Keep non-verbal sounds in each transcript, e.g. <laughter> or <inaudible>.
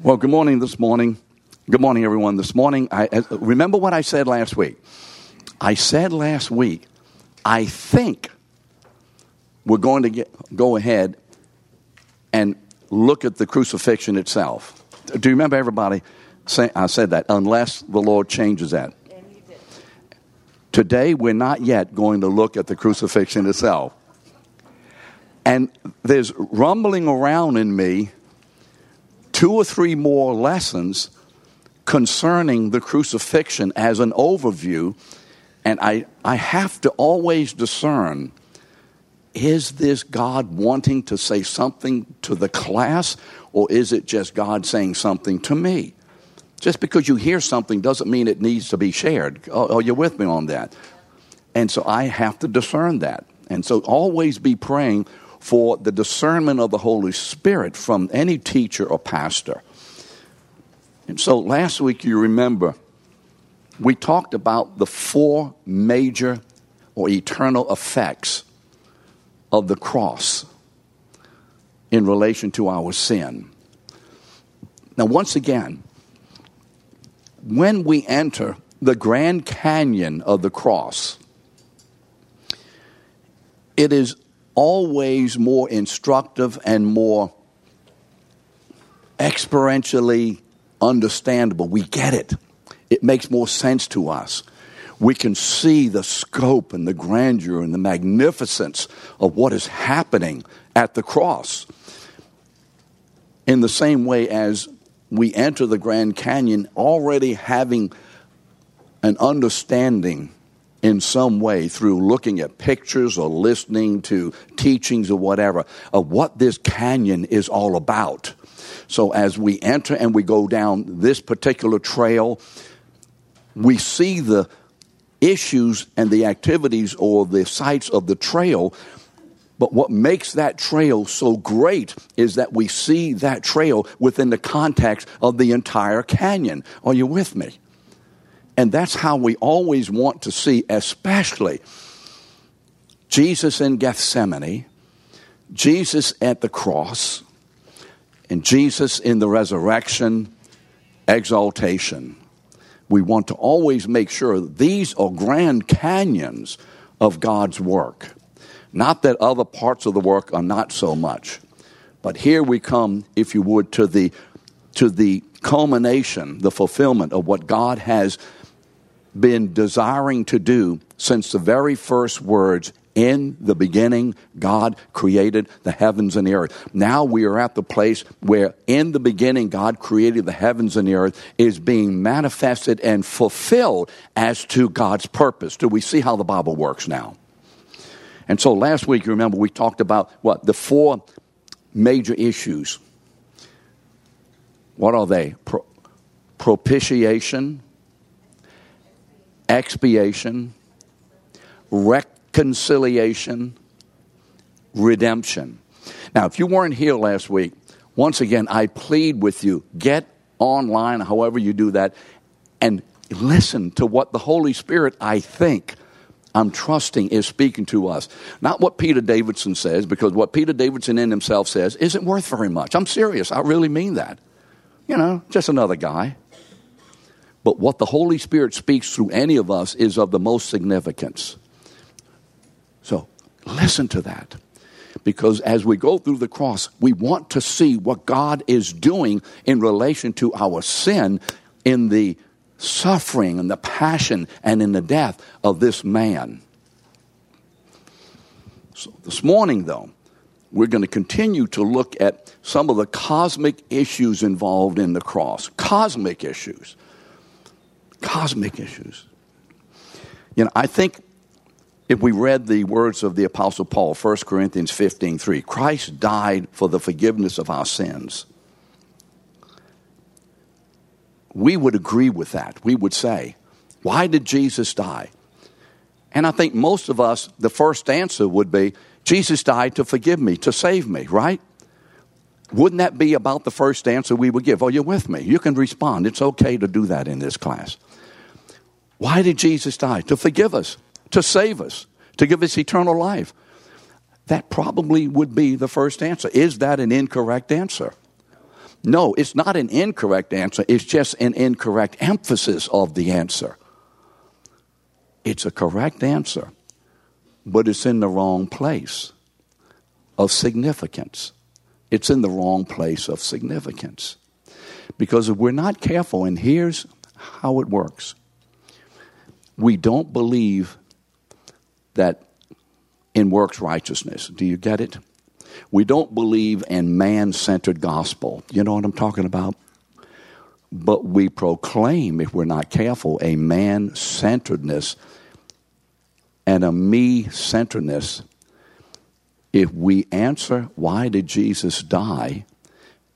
Well, good morning this morning. Good morning, everyone. This morning, I uh, remember what I said last week. I said last week, I think we're going to get, go ahead and look at the crucifixion itself. Do you remember everybody? Say, I said that, unless the Lord changes that. Today, we're not yet going to look at the crucifixion itself. And there's rumbling around in me two or three more lessons concerning the crucifixion as an overview. And I, I have to always discern is this God wanting to say something to the class, or is it just God saying something to me? Just because you hear something doesn't mean it needs to be shared. Oh, you're with me on that? And so I have to discern that. And so always be praying for the discernment of the Holy Spirit from any teacher or pastor. And so last week, you remember, we talked about the four major or eternal effects of the cross in relation to our sin. Now, once again, when we enter the Grand Canyon of the cross, it is always more instructive and more experientially understandable. We get it, it makes more sense to us. We can see the scope and the grandeur and the magnificence of what is happening at the cross. In the same way as we enter the Grand Canyon already having an understanding in some way through looking at pictures or listening to teachings or whatever of what this canyon is all about. So as we enter and we go down this particular trail, we see the issues and the activities or the sites of the trail. But what makes that trail so great is that we see that trail within the context of the entire canyon. Are you with me? And that's how we always want to see, especially Jesus in Gethsemane, Jesus at the cross, and Jesus in the resurrection, exaltation. We want to always make sure these are grand canyons of God's work. Not that other parts of the work are not so much. But here we come, if you would, to the, to the culmination, the fulfillment of what God has been desiring to do since the very first words in the beginning, God created the heavens and the earth. Now we are at the place where, in the beginning, God created the heavens and the earth, is being manifested and fulfilled as to God's purpose. Do we see how the Bible works now? And so last week, you remember, we talked about what? The four major issues. What are they? Pro- propitiation, expiation, reconciliation, redemption. Now, if you weren't here last week, once again, I plead with you get online, however you do that, and listen to what the Holy Spirit, I think, I'm trusting is speaking to us. Not what Peter Davidson says, because what Peter Davidson in himself says isn't worth very much. I'm serious. I really mean that. You know, just another guy. But what the Holy Spirit speaks through any of us is of the most significance. So listen to that. Because as we go through the cross, we want to see what God is doing in relation to our sin in the suffering and the passion and in the death of this man. So this morning, though, we're going to continue to look at some of the cosmic issues involved in the cross. Cosmic issues cosmic issues. You know, I think if we read the words of the Apostle Paul, 1 Corinthians 15 3, Christ died for the forgiveness of our sins. We would agree with that. We would say, why did Jesus die? And I think most of us, the first answer would be, Jesus died to forgive me, to save me, right? Wouldn't that be about the first answer we would give? Oh, you're with me. You can respond. It's okay to do that in this class. Why did Jesus die? To forgive us, to save us, to give us eternal life. That probably would be the first answer. Is that an incorrect answer? No, it's not an incorrect answer, it's just an incorrect emphasis of the answer. It's a correct answer, but it's in the wrong place of significance. It's in the wrong place of significance. Because if we're not careful, and here's how it works we don't believe that in works righteousness. Do you get it? We don't believe in man centered gospel. You know what I'm talking about? But we proclaim, if we're not careful, a man centeredness and a me centeredness if we answer, Why did Jesus die?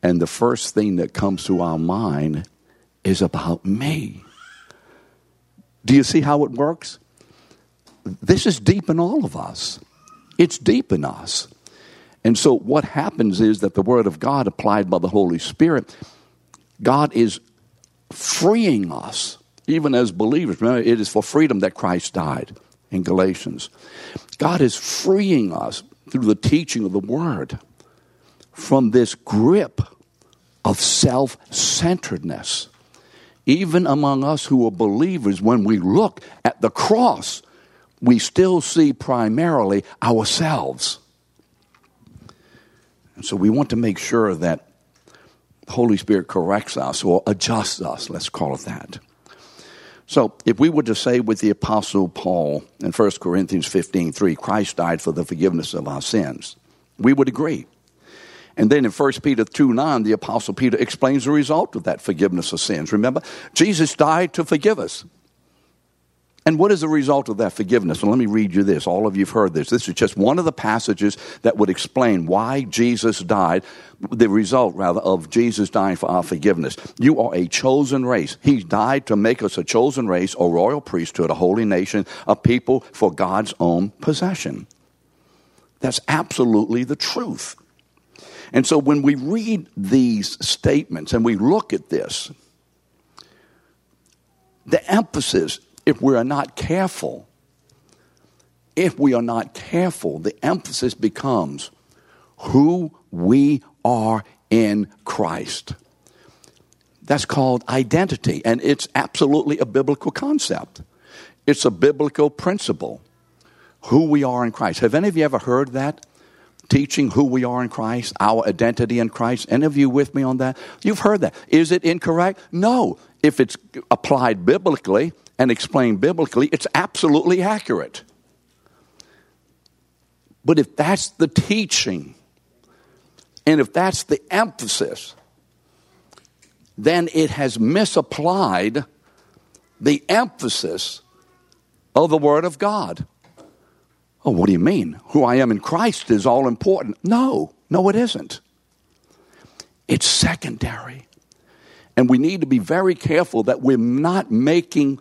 and the first thing that comes to our mind is about me. Do you see how it works? This is deep in all of us. It's deep in us. And so, what happens is that the Word of God, applied by the Holy Spirit, God is freeing us, even as believers. Remember, it is for freedom that Christ died in Galatians. God is freeing us through the teaching of the Word from this grip of self centeredness. Even among us who are believers, when we look at the cross, we still see primarily ourselves. And so we want to make sure that the Holy Spirit corrects us or adjusts us, let's call it that. So, if we were to say with the Apostle Paul in 1 Corinthians 15 3, Christ died for the forgiveness of our sins, we would agree. And then in 1 Peter 2 9, the Apostle Peter explains the result of that forgiveness of sins. Remember, Jesus died to forgive us. And what is the result of that forgiveness? Well, let me read you this. All of you have heard this. This is just one of the passages that would explain why Jesus died, the result, rather, of Jesus dying for our forgiveness. You are a chosen race. He died to make us a chosen race, a royal priesthood, a holy nation, a people for God's own possession. That's absolutely the truth. And so when we read these statements and we look at this, the emphasis if we are not careful, if we are not careful, the emphasis becomes who we are in Christ. That's called identity, and it's absolutely a biblical concept. It's a biblical principle. Who we are in Christ. Have any of you ever heard that? Teaching who we are in Christ, our identity in Christ. Any of you with me on that? You've heard that. Is it incorrect? No. If it's applied biblically, and explained biblically, it's absolutely accurate. But if that's the teaching, and if that's the emphasis, then it has misapplied the emphasis of the Word of God. Oh, what do you mean? Who I am in Christ is all important. No, no, it isn't. It's secondary. And we need to be very careful that we're not making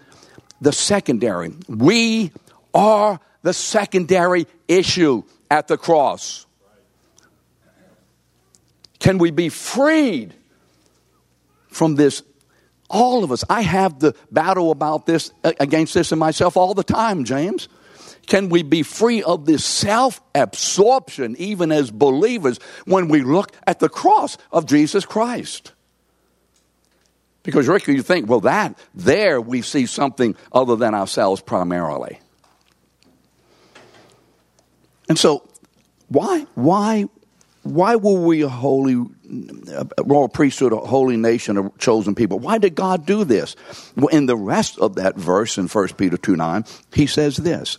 the secondary. We are the secondary issue at the cross. Can we be freed from this? All of us. I have the battle about this, uh, against this in myself all the time, James. Can we be free of this self absorption, even as believers, when we look at the cross of Jesus Christ? Because, Rick, you think, well, that, there we see something other than ourselves primarily. And so, why, why, why were we a holy, a royal priesthood, a holy nation, a chosen people? Why did God do this? Well, in the rest of that verse in 1 Peter 2 9, he says this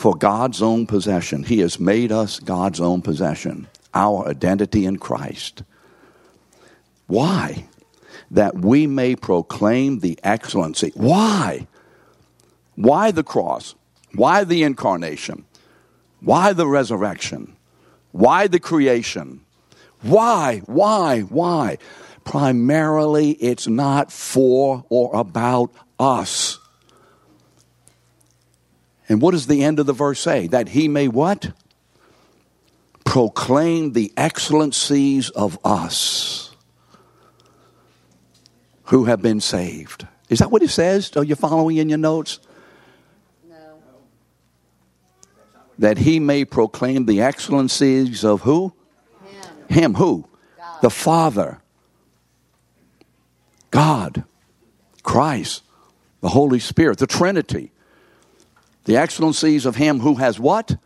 For God's own possession, he has made us God's own possession, our identity in Christ. Why? That we may proclaim the excellency. Why? Why the cross? Why the incarnation? Why the resurrection? Why the creation? Why? Why? Why? Primarily, it's not for or about us. And what does the end of the verse say? That he may what? Proclaim the excellencies of us who have been saved. Is that what it says? Are you following in your notes? No. That he may proclaim the excellencies of who? Him. Him who? The Father, God, Christ, the Holy Spirit, the Trinity. The excellencies of Him who has what?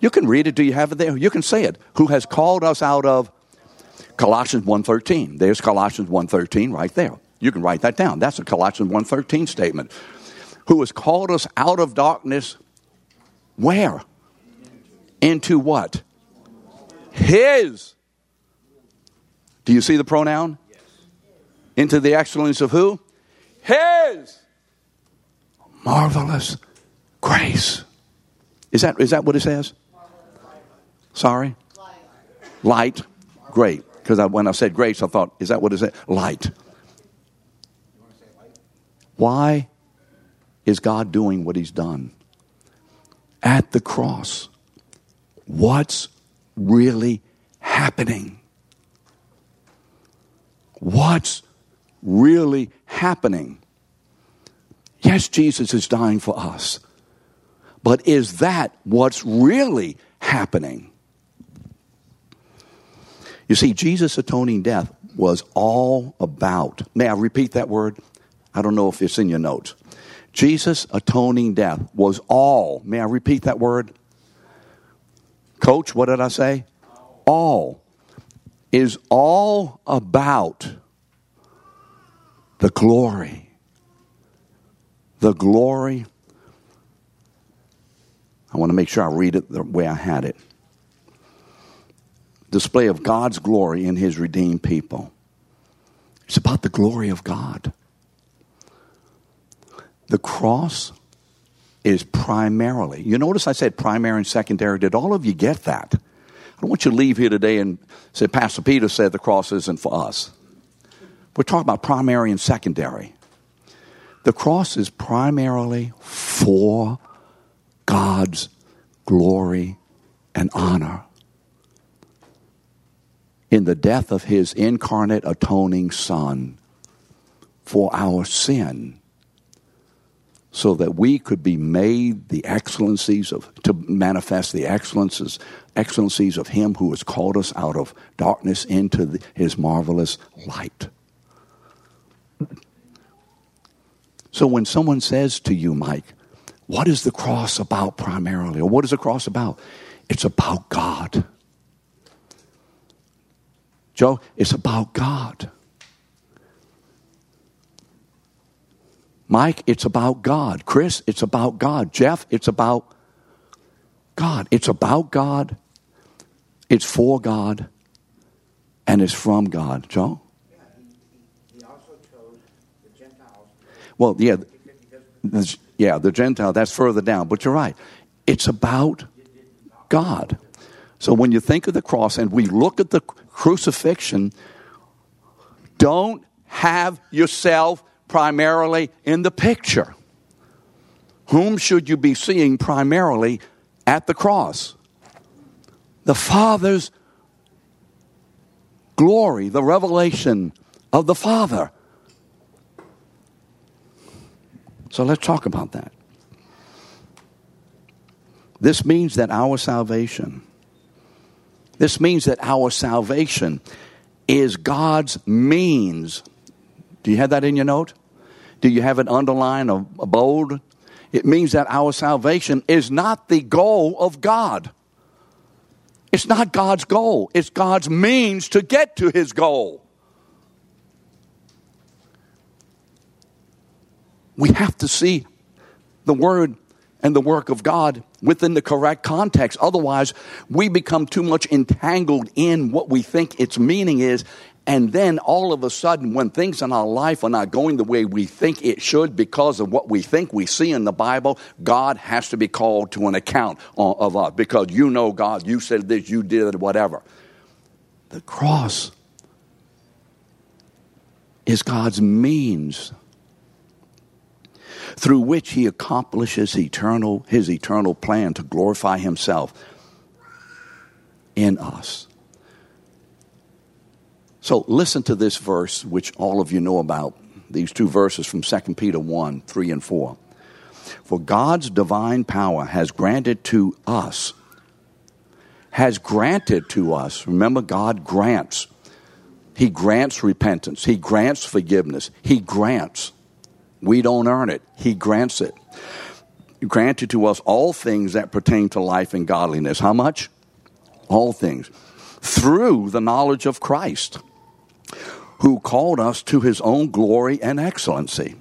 You can read it. Do you have it there? You can say it. Who has called us out of Colossians 1.13. There's Colossians 1.13 right there. You can write that down. That's a Colossians 1.13 statement. Who has called us out of darkness where? Into what? His. Do you see the pronoun? Into the excellence of who? His. Marvelous grace. Is that, is that what it says? Sorry? Light. Great. Because when I said grace, I thought, is that what it said? Light. Why is God doing what He's done? At the cross, what's really happening? What's really happening? Yes, Jesus is dying for us. But is that what's really happening? You see, Jesus' atoning death was all about, may I repeat that word? I don't know if it's in your notes. Jesus' atoning death was all, may I repeat that word? Coach, what did I say? All. Is all about the glory. The glory. I want to make sure I read it the way I had it. Display of God's glory in his redeemed people. It's about the glory of God. The cross is primarily, you notice I said primary and secondary. Did all of you get that? I don't want you to leave here today and say, Pastor Peter said the cross isn't for us. We're talking about primary and secondary. The cross is primarily for God's glory and honor. In the death of his incarnate atoning Son for our sin so that we could be made the excellencies of to manifest the excellences excellencies of him who has called us out of darkness into the, his marvelous light so when someone says to you mike what is the cross about primarily or what is the cross about it's about god joe it's about god Mike, it's about God. Chris, it's about God. Jeff, it's about God. It's about God. It's for God. And it's from God. Joe? Well, yeah, yeah, the Gentile, that's further down, but you're right. It's about God. So when you think of the cross and we look at the crucifixion, don't have yourself primarily in the picture. Whom should you be seeing primarily at the cross? The Father's glory, the revelation of the Father. So let's talk about that. This means that our salvation, this means that our salvation is God's means. Do you have that in your note? Do you have it underlined or bold? It means that our salvation is not the goal of God. It's not God's goal, it's God's means to get to his goal. We have to see the word and the work of God within the correct context. Otherwise, we become too much entangled in what we think its meaning is, and then all of a sudden, when things in our life are not going the way we think it should because of what we think we see in the Bible, God has to be called to an account of us because you know God, you said this, you did it, whatever. The cross is God's means through which he accomplishes eternal, his eternal plan to glorify himself in us. So listen to this verse, which all of you know about, these two verses from 2 Peter 1 3 and 4. For God's divine power has granted to us has granted to us. Remember, God grants. He grants repentance. He grants forgiveness. He grants. We don't earn it. He grants it. Granted to us all things that pertain to life and godliness. How much? All things. Through the knowledge of Christ, who called us to his own glory and excellency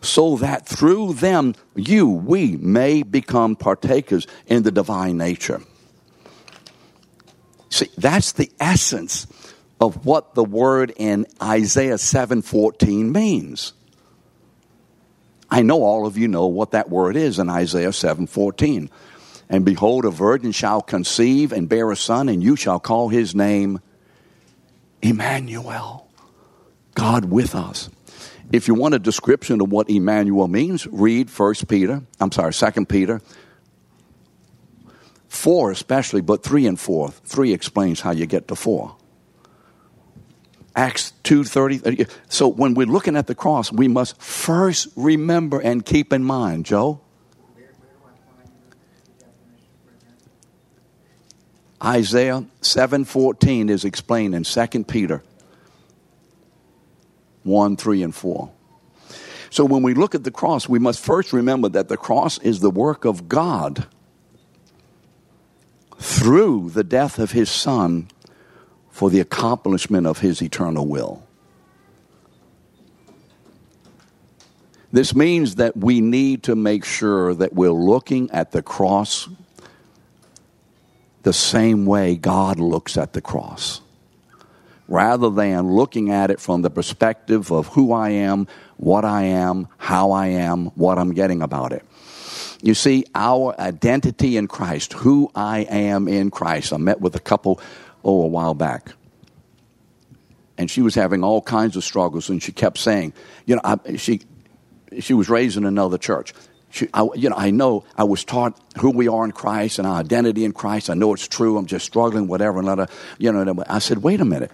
so that through them you, we may become partakers in the divine nature. See, that's the essence of what the word in Isaiah 7:14 means. I know all of you know what that word is in Isaiah 7:14. And behold a virgin shall conceive and bear a son and you shall call his name Emmanuel. God with us. If you want a description of what Emmanuel means, read First Peter, I'm sorry, Second Peter 4 especially, but 3 and 4. 3 explains how you get to 4. Acts 2:30 uh, So when we're looking at the cross, we must first remember and keep in mind, Joe. Isaiah 7:14 is explained in 2 Peter 1, 3, and 4. So when we look at the cross, we must first remember that the cross is the work of God through the death of his son for the accomplishment of his eternal will. This means that we need to make sure that we're looking at the cross the same way God looks at the cross rather than looking at it from the perspective of who I am, what I am, how I am, what I'm getting about it. You see, our identity in Christ, who I am in Christ. I met with a couple, oh, a while back. And she was having all kinds of struggles, and she kept saying, you know, I, she, she was raised in another church. She, I, you know, I know I was taught who we are in Christ and our identity in Christ. I know it's true. I'm just struggling, whatever. And you know, I said, wait a minute.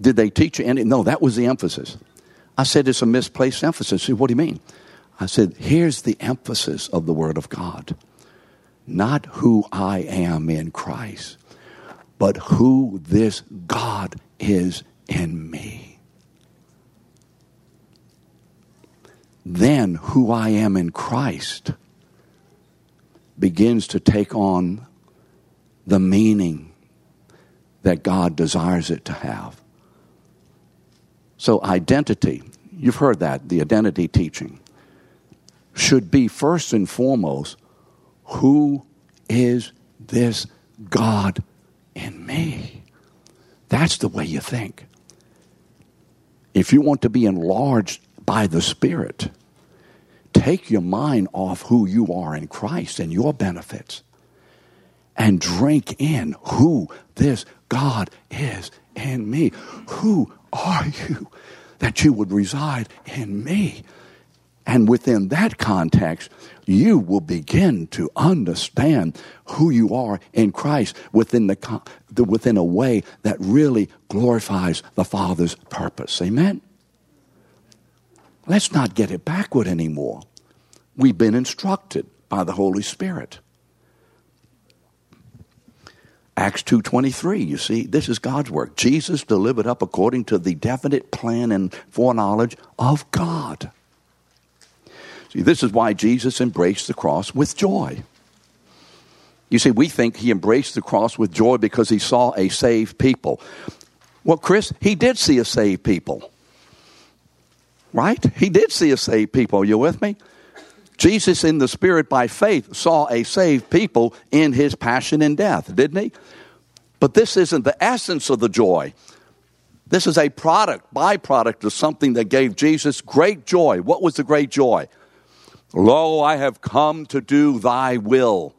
Did they teach you any? No, that was the emphasis. I said it's a misplaced emphasis. Said, what do you mean? I said, here's the emphasis of the Word of God. Not who I am in Christ, but who this God is in me. Then who I am in Christ begins to take on the meaning that God desires it to have. So, identity, you've heard that, the identity teaching, should be first and foremost who is this God in me? That's the way you think. If you want to be enlarged by the Spirit, take your mind off who you are in Christ and your benefits and drink in who this God is in me. Who are you that you would reside in me? And within that context, you will begin to understand who you are in Christ within, the, within a way that really glorifies the Father's purpose. Amen? Let's not get it backward anymore. We've been instructed by the Holy Spirit. Acts 2.23, you see, this is God's work. Jesus delivered up according to the definite plan and foreknowledge of God. See, this is why Jesus embraced the cross with joy. You see, we think he embraced the cross with joy because he saw a saved people. Well, Chris, he did see a saved people. Right? He did see a saved people. Are you with me? Jesus, in the Spirit by faith, saw a saved people in his passion and death, didn't he? But this isn't the essence of the joy. This is a product, byproduct of something that gave Jesus great joy. What was the great joy? Lo, I have come to do thy will.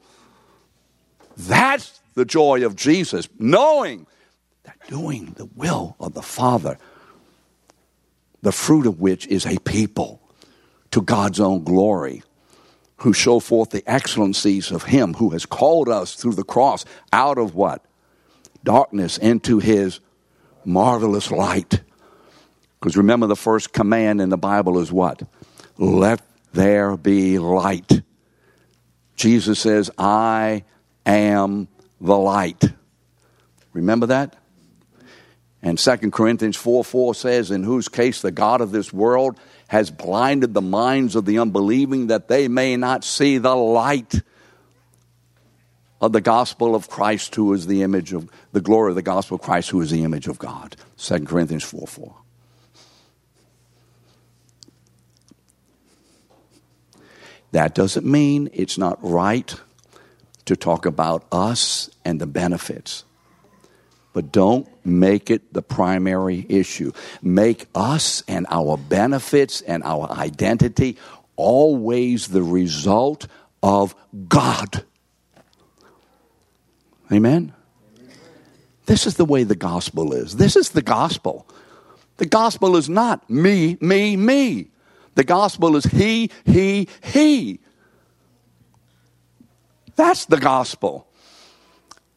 That's the joy of Jesus, knowing that doing the will of the Father, the fruit of which is a people to God's own glory who show forth the excellencies of Him who has called us through the cross out of what? Darkness into His marvelous light. Because remember, the first command in the Bible is what? Let there be light. Jesus says, I am the light. Remember that? And 2 Corinthians 4 4 says, In whose case the God of this world has blinded the minds of the unbelieving that they may not see the light of the gospel of Christ, who is the image of the glory of the gospel of Christ, who is the image of God. 2 Corinthians 4 4. That doesn't mean it's not right to talk about us and the benefits. But don't make it the primary issue. Make us and our benefits and our identity always the result of God. Amen? This is the way the gospel is. This is the gospel. The gospel is not me, me, me. The gospel is he, he, he. That's the gospel.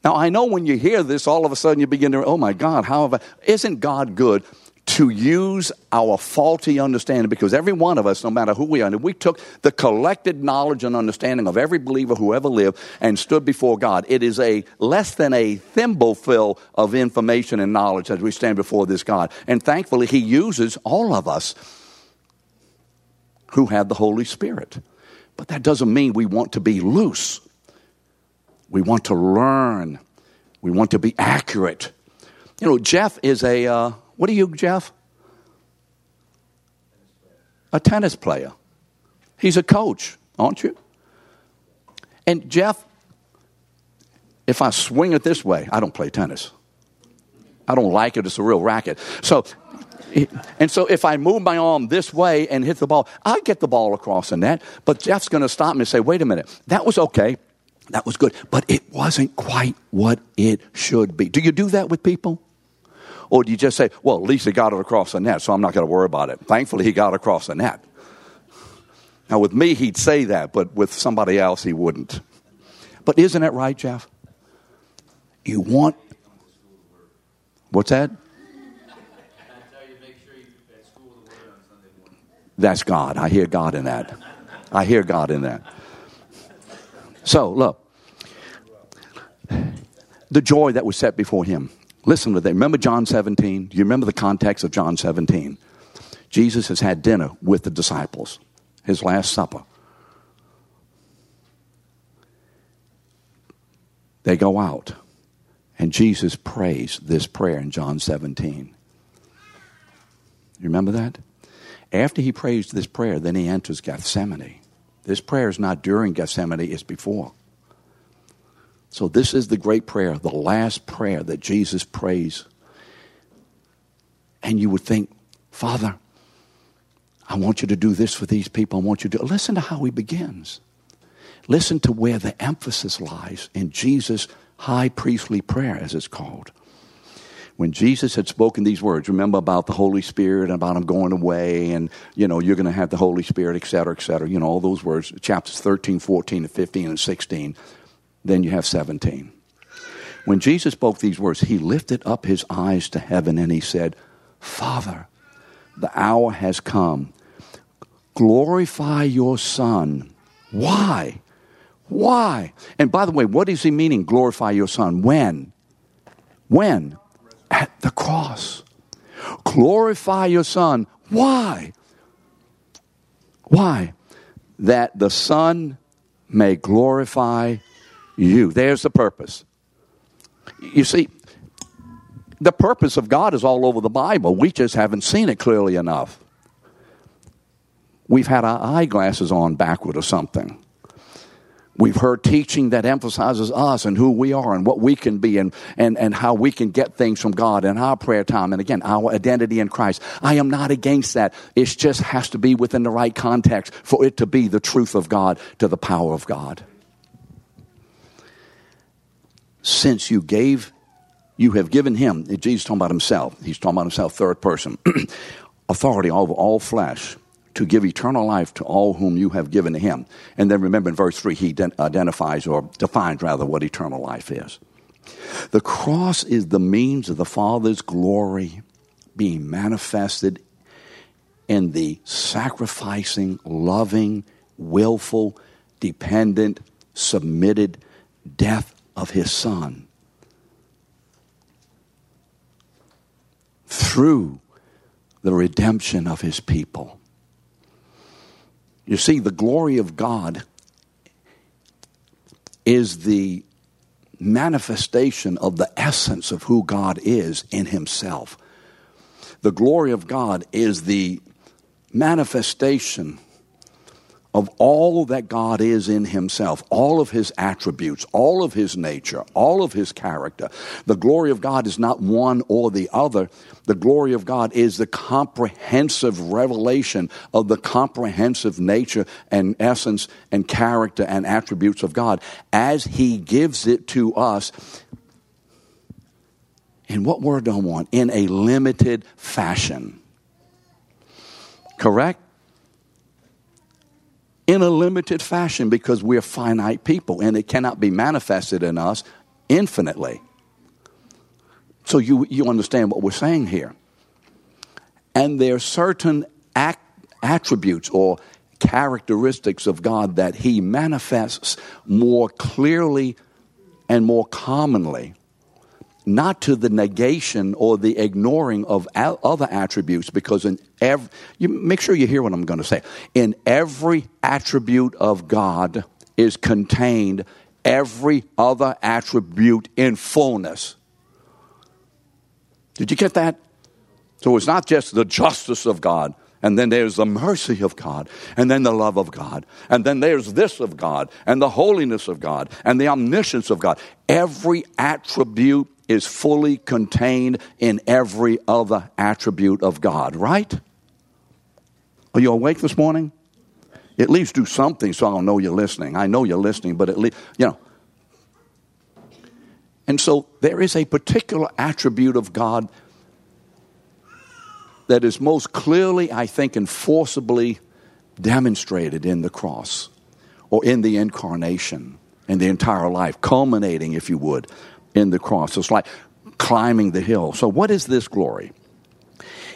Now, I know when you hear this, all of a sudden you begin to, oh my God, how have I? Isn't God good? to use our faulty understanding because every one of us, no matter who we are, we took the collected knowledge and understanding of every believer who ever lived and stood before God, it is a less than a thimbleful of information and knowledge as we stand before this God. And thankfully, He uses all of us who had the Holy Spirit. But that doesn't mean we want to be loose. We want to learn. We want to be accurate. You know, Jeff is a, uh, what are you, Jeff? A tennis player. He's a coach, aren't you? And Jeff, if I swing it this way, I don't play tennis. I don't like it. It's a real racket. So, and so if I move my arm this way and hit the ball, I get the ball across the net. But Jeff's going to stop me and say, wait a minute, that was okay. That was good. But it wasn't quite what it should be. Do you do that with people? Or do you just say, well, at least he got it across the net, so I'm not going to worry about it? Thankfully, he got across the net. Now, with me, he'd say that, but with somebody else, he wouldn't. But isn't that right, Jeff? You want. What's that? That's God. I hear God in that. I hear God in that. So, look. The joy that was set before him. Listen to that. Remember John 17? Do you remember the context of John 17? Jesus has had dinner with the disciples, his last supper. They go out, and Jesus prays this prayer in John 17. You remember that? After he prays this prayer, then he enters Gethsemane. This prayer is not during Gethsemane, it's before. So, this is the great prayer, the last prayer that Jesus prays. And you would think, Father, I want you to do this for these people. I want you to listen to how he begins. Listen to where the emphasis lies in Jesus' high priestly prayer, as it's called. When Jesus had spoken these words, remember about the Holy Spirit and about him going away and, you know, you're going to have the Holy Spirit, et cetera, et cetera. You know, all those words, chapters 13, 14, and 15, and 16. Then you have 17. When Jesus spoke these words, he lifted up his eyes to heaven and he said, Father, the hour has come. Glorify your Son. Why? Why? And by the way, what is he meaning, glorify your Son? When? When? At the cross. Glorify your Son. Why? Why? That the Son may glorify you. There's the purpose. You see, the purpose of God is all over the Bible. We just haven't seen it clearly enough. We've had our eyeglasses on backward or something. We've heard teaching that emphasizes us and who we are and what we can be and, and, and how we can get things from God in our prayer time. And again, our identity in Christ. I am not against that. It just has to be within the right context for it to be the truth of God to the power of God since you gave, you have given him, Jesus talking about himself, he's talking about himself, third person, <clears throat> authority over all flesh to give eternal life to all whom you have given to him. And then remember in verse 3, he identifies or defines rather what eternal life is. The cross is the means of the Father's glory being manifested in the sacrificing, loving, willful, dependent, submitted death of his Son. Through the redemption of his people. You see, the glory of God is the manifestation of the essence of who God is in himself. The glory of God is the manifestation of all that God is in Himself, all of His attributes, all of His nature, all of His character. The glory of God is not one or the other. The glory of God is the comprehensive revelation of the comprehensive nature and essence and character and attributes of God as He gives it to us. In what word do I want? In a limited fashion. Correct? In a limited fashion because we're finite people and it cannot be manifested in us infinitely. So you, you understand what we're saying here. And there are certain act, attributes or characteristics of God that He manifests more clearly and more commonly not to the negation or the ignoring of other attributes, because in every, you make sure you hear what I'm going to say. In every attribute of God is contained every other attribute in fullness. Did you get that? So it's not just the justice of God, and then there's the mercy of God, and then the love of God, and then there's this of God, and the holiness of God, and the omniscience of God. Every attribute is fully contained in every other attribute of God, right? Are you awake this morning? At least do something so I'll know you're listening. I know you're listening, but at least, you know. And so there is a particular attribute of God that is most clearly, I think, and forcibly demonstrated in the cross or in the incarnation in the entire life, culminating, if you would, in the cross. It's like climbing the hill. So, what is this glory?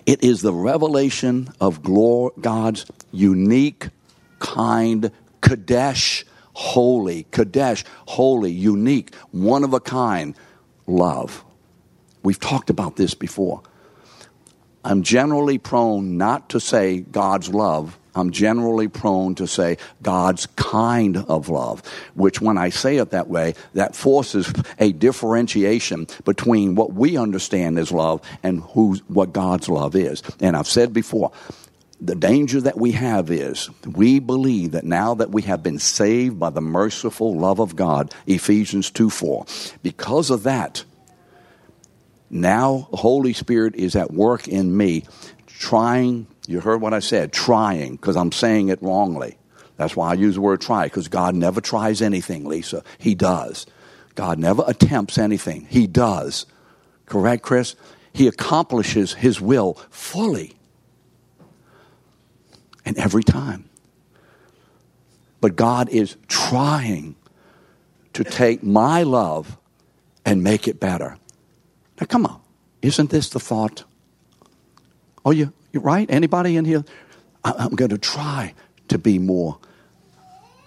It is the revelation of God's unique, kind, Kadesh, holy, Kadesh, holy, unique, one of a kind love. We've talked about this before. I'm generally prone not to say God's love I'm generally prone to say God's kind of love, which when I say it that way, that forces a differentiation between what we understand as love and who's, what God's love is. And I've said before, the danger that we have is we believe that now that we have been saved by the merciful love of God, Ephesians 2 4, because of that, now the Holy Spirit is at work in me, trying you heard what I said, trying, because I'm saying it wrongly. That's why I use the word try, because God never tries anything, Lisa. He does. God never attempts anything. He does. Correct, Chris? He accomplishes His will fully. And every time. But God is trying to take my love and make it better. Now, come on. Isn't this the thought? Oh, you, right? Anybody in here? I'm going to try to be more.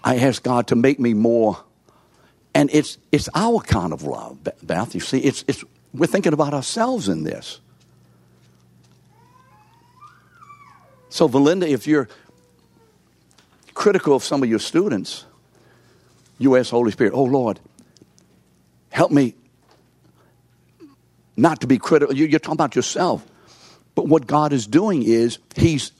I ask God to make me more. And it's, it's our kind of love, Beth. You see, it's, it's, we're thinking about ourselves in this. So, Valinda, if you're critical of some of your students, you ask Holy Spirit, oh Lord, help me not to be critical. You're talking about yourself. But what God is doing is He's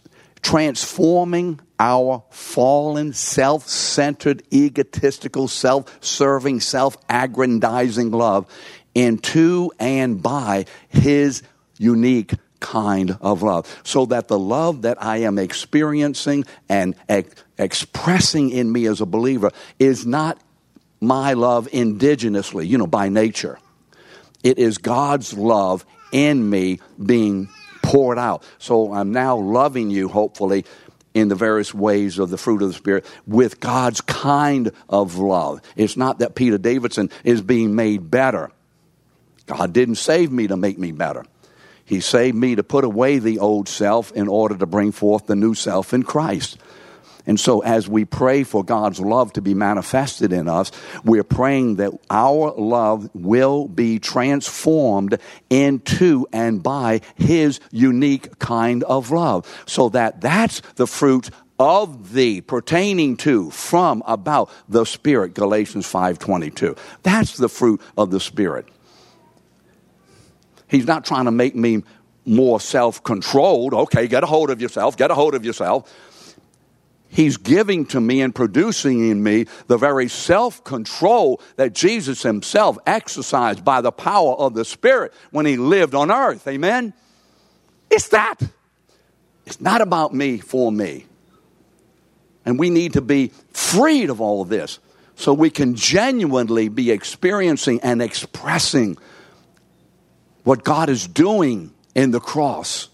transforming our fallen, self centered, egotistical, self serving, self aggrandizing love into and by His unique kind of love. So that the love that I am experiencing and ex- expressing in me as a believer is not my love indigenously, you know, by nature. It is God's love in me being poured out. So I'm now loving you, hopefully, in the various ways of the fruit of the Spirit with God's kind of love. It's not that Peter Davidson is being made better. God didn't save me to make me better. He saved me to put away the old self in order to bring forth the new self in Christ. And so, as we pray for God's love to be manifested in us, we're praying that our love will be transformed into and by His unique kind of love. So that that's the fruit of the pertaining to from about the spirit galatians 5.22 that's the fruit of the spirit. He's not trying to make me more self-controlled. Okay get a hold of yourself get a hold of yourself He's giving to me and producing in me the very self control that Jesus himself exercised by the power of the Spirit when he lived on earth. Amen? It's that. It's not about me for me. And we need to be freed of all of this so we can genuinely be experiencing and expressing what God is doing in the cross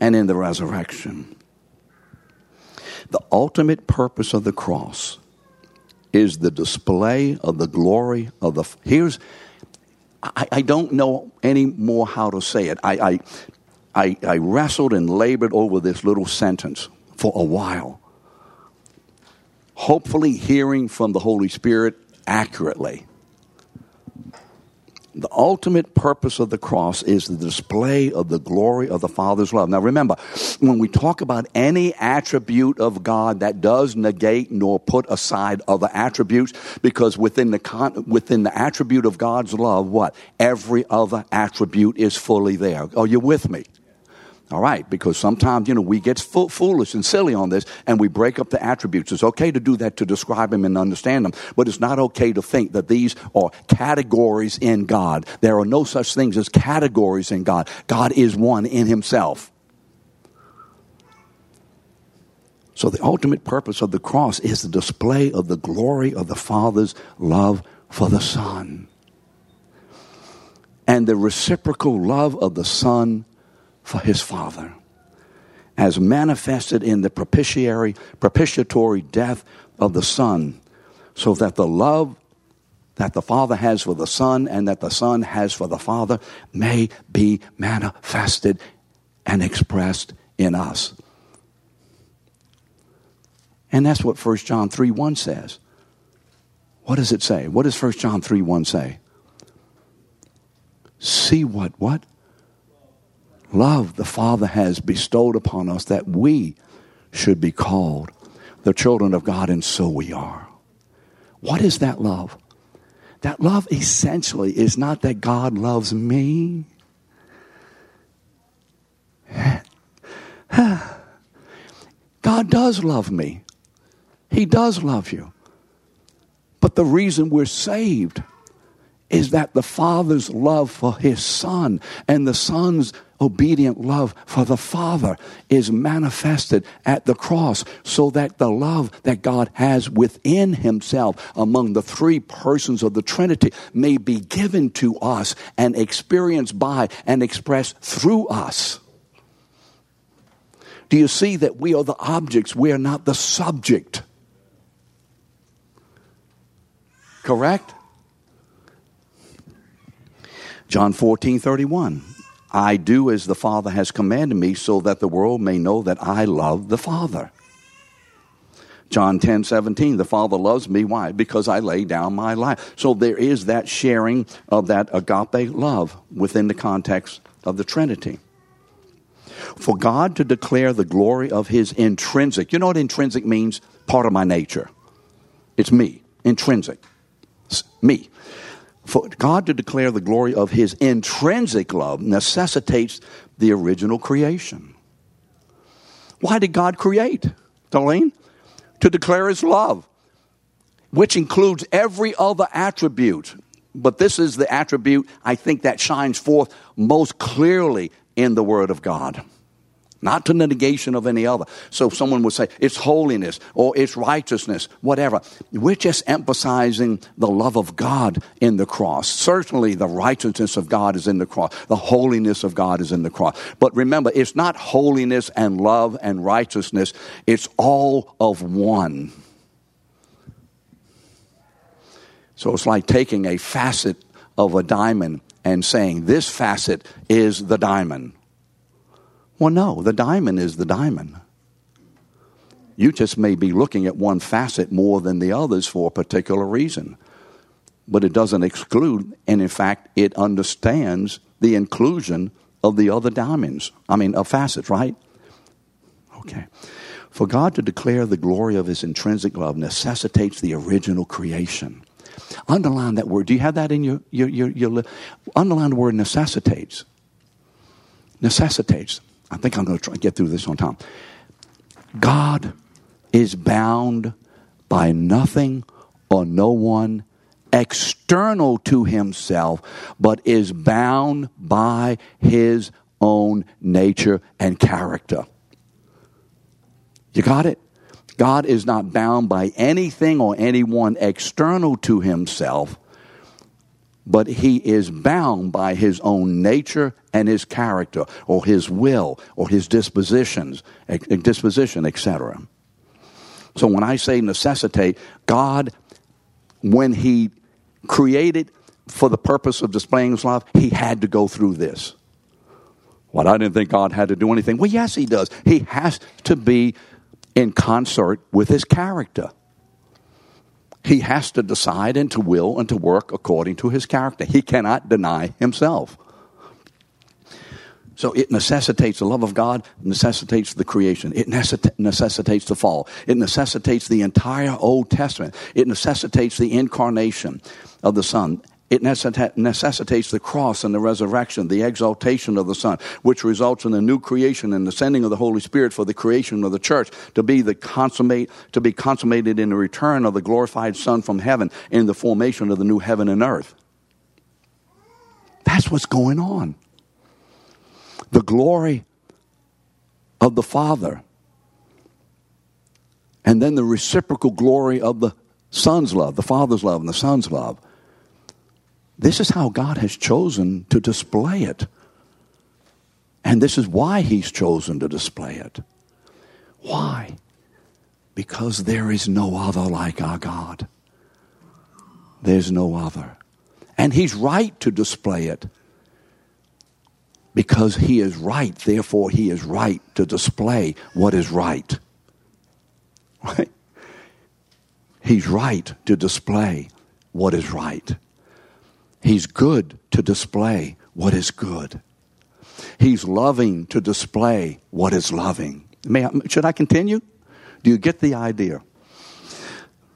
and in the resurrection. The ultimate purpose of the cross is the display of the glory of the. Here's, I, I don't know any more how to say it. I, I, I, I wrestled and labored over this little sentence for a while, hopefully hearing from the Holy Spirit accurately. The ultimate purpose of the cross is the display of the glory of the Father's love. Now remember, when we talk about any attribute of God that does negate nor put aside other attributes, because within the, con- within the attribute of God's love, what? Every other attribute is fully there. Are you with me? All right, because sometimes, you know, we get foolish and silly on this and we break up the attributes. It's okay to do that to describe them and understand them, but it's not okay to think that these are categories in God. There are no such things as categories in God. God is one in himself. So, the ultimate purpose of the cross is the display of the glory of the Father's love for the Son and the reciprocal love of the Son for his Father, as manifested in the propitiatory, propitiatory death of the Son, so that the love that the Father has for the Son and that the Son has for the Father may be manifested and expressed in us. And that's what 1 John 3 1 says. What does it say? What does 1 John 3 1 say? See what? What? Love the Father has bestowed upon us that we should be called the children of God, and so we are. What is that love? That love essentially is not that God loves me. God does love me. He does love you. But the reason we're saved is that the Father's love for His Son and the Son's obedient love for the Father is manifested at the cross so that the love that God has within Himself among the three persons of the Trinity may be given to us and experienced by and expressed through us. Do you see that we are the objects? We are not the subject. Correct? John 14, 31. I do as the Father has commanded me, so that the world may know that I love the Father. John 10, 17, the Father loves me. Why? Because I lay down my life. So there is that sharing of that agape love within the context of the Trinity. For God to declare the glory of his intrinsic, you know what intrinsic means? Part of my nature. It's me, intrinsic. It's me for God to declare the glory of his intrinsic love necessitates the original creation. Why did God create, Darlene? To declare his love, which includes every other attribute. But this is the attribute I think that shines forth most clearly in the Word of God not to the negation of any other. So someone would say it's holiness or it's righteousness, whatever. We're just emphasizing the love of God in the cross. Certainly the righteousness of God is in the cross. The holiness of God is in the cross. But remember, it's not holiness and love and righteousness. It's all of one. So it's like taking a facet of a diamond and saying this facet is the diamond. Well, no, the diamond is the diamond. You just may be looking at one facet more than the others for a particular reason. But it doesn't exclude, and in fact, it understands the inclusion of the other diamonds. I mean, of facets, right? Okay. For God to declare the glory of his intrinsic love necessitates the original creation. Underline that word. Do you have that in your, your, your, your underline the word necessitates? Necessitates. I think I'm going to try to get through this on time. God is bound by nothing or no one external to himself, but is bound by his own nature and character. You got it? God is not bound by anything or anyone external to himself, but he is bound by his own nature and his character or his will or his dispositions, eh, eh, disposition, etc. So when I say necessitate, God, when he created for the purpose of displaying his love, he had to go through this. What I didn't think God had to do anything. Well, yes, he does. He has to be in concert with his character. He has to decide and to will and to work according to his character. He cannot deny himself. So it necessitates the love of God, necessitates the creation. It necessitates the fall. It necessitates the entire Old Testament. It necessitates the incarnation of the Son. It necessitates the cross and the resurrection, the exaltation of the Son, which results in the new creation and the sending of the Holy Spirit for the creation of the church to be the consummate, to be consummated in the return of the glorified Son from heaven in the formation of the new heaven and earth. That's what's going on. The glory of the Father, and then the reciprocal glory of the Son's love, the Father's love, and the Son's love this is how God has chosen to display it. And this is why He's chosen to display it. Why? Because there is no other like our God. There's no other. And He's right to display it. Because He is right, therefore, He is right to display what is right. Right? He's right to display what is right. He's good to display what is good. He's loving to display what is loving. May I, should I continue? Do you get the idea?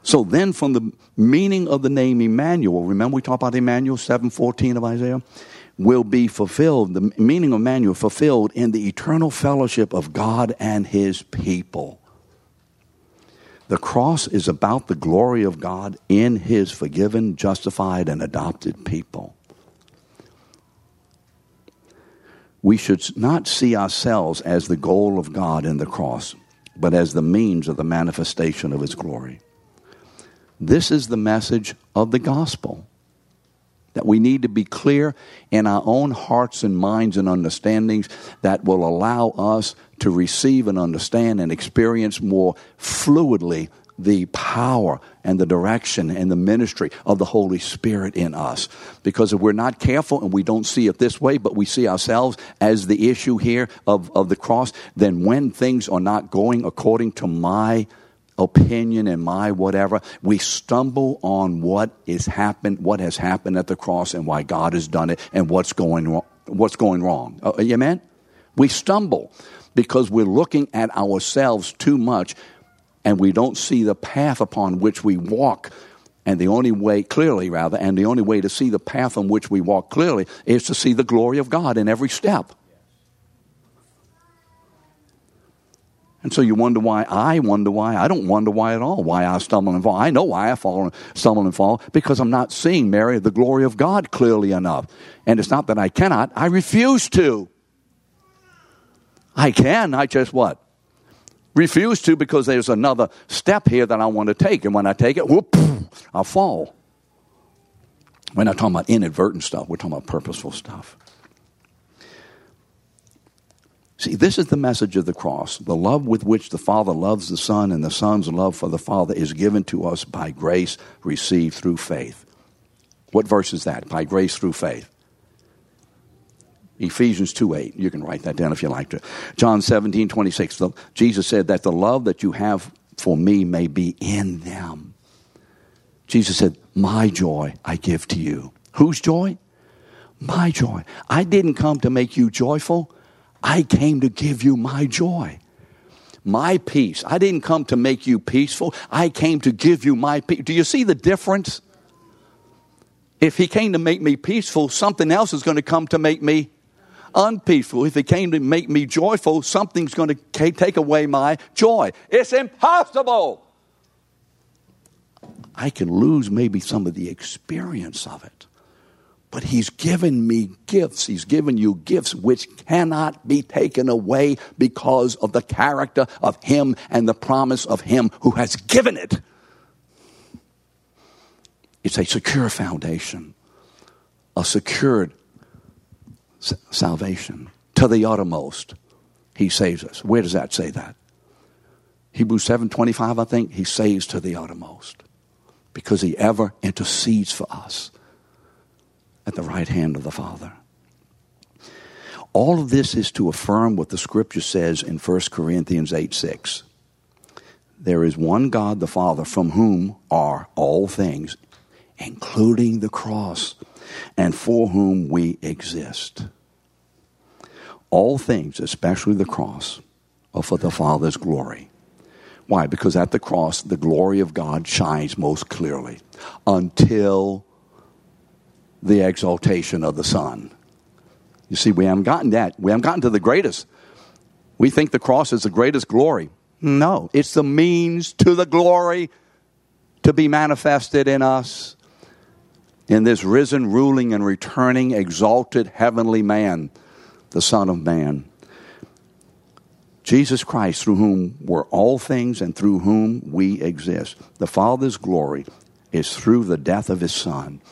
So then from the meaning of the name Emmanuel, remember we talked about Emmanuel 7:14 of Isaiah, will be fulfilled, the meaning of Emmanuel fulfilled in the eternal fellowship of God and his people. The cross is about the glory of God in his forgiven, justified, and adopted people. We should not see ourselves as the goal of God in the cross, but as the means of the manifestation of his glory. This is the message of the gospel. That we need to be clear in our own hearts and minds and understandings that will allow us to receive and understand and experience more fluidly the power and the direction and the ministry of the Holy Spirit in us. Because if we're not careful and we don't see it this way, but we see ourselves as the issue here of, of the cross, then when things are not going according to my opinion and my whatever, we stumble on what is happened, what has happened at the cross and why God has done it and what's going wrong. What's going wrong? Uh, amen? We stumble because we're looking at ourselves too much and we don't see the path upon which we walk. And the only way, clearly rather, and the only way to see the path on which we walk clearly is to see the glory of God in every step. And so you wonder why I wonder why. I don't wonder why at all, why I stumble and fall. I know why I fall, and stumble and fall, because I'm not seeing, Mary, the glory of God clearly enough. And it's not that I cannot, I refuse to. I can, I just what? Refuse to because there's another step here that I want to take. And when I take it, whoop, I'll fall. We're not talking about inadvertent stuff, we're talking about purposeful stuff. See, this is the message of the cross. The love with which the Father loves the Son and the Son's love for the Father is given to us by grace received through faith. What verse is that? By grace through faith. Ephesians 2 8. You can write that down if you like to. John 17 26. Jesus said that the love that you have for me may be in them. Jesus said, My joy I give to you. Whose joy? My joy. I didn't come to make you joyful, I came to give you my joy. My peace. I didn't come to make you peaceful, I came to give you my peace. Do you see the difference? If he came to make me peaceful, something else is going to come to make me unpeaceful. If he came to make me joyful, something's going to take away my joy. It's impossible. I can lose maybe some of the experience of it. But he's given me gifts. He's given you gifts which cannot be taken away because of the character of him and the promise of him who has given it. It's a secure foundation, a secured salvation to the uttermost. He saves us. Where does that say that? Hebrews 7:25 I think he saves to the uttermost because he ever intercedes for us at the right hand of the Father. All of this is to affirm what the scripture says in 1 Corinthians 8 6. There is one God the Father from whom are all things, including the cross, and for whom we exist. All things, especially the cross, are for the Father's glory. Why? Because at the cross, the glory of God shines most clearly until the exaltation of the Son. You see, we haven't gotten that. We haven't gotten to the greatest. We think the cross is the greatest glory. No, it's the means to the glory to be manifested in us in this risen, ruling, and returning, exalted heavenly man, the Son of Man. Jesus Christ, through whom were all things and through whom we exist. The Father's glory is through the death of His Son.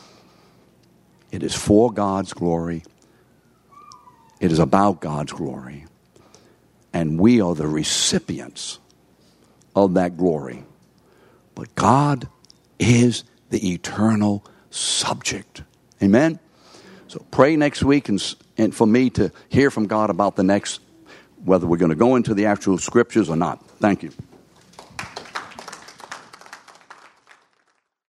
It is for God's glory, it is about God's glory. And we are the recipients of that glory. But God is the eternal subject. Amen? So pray next week and, and for me to hear from God about the next, whether we're going to go into the actual scriptures or not. Thank you.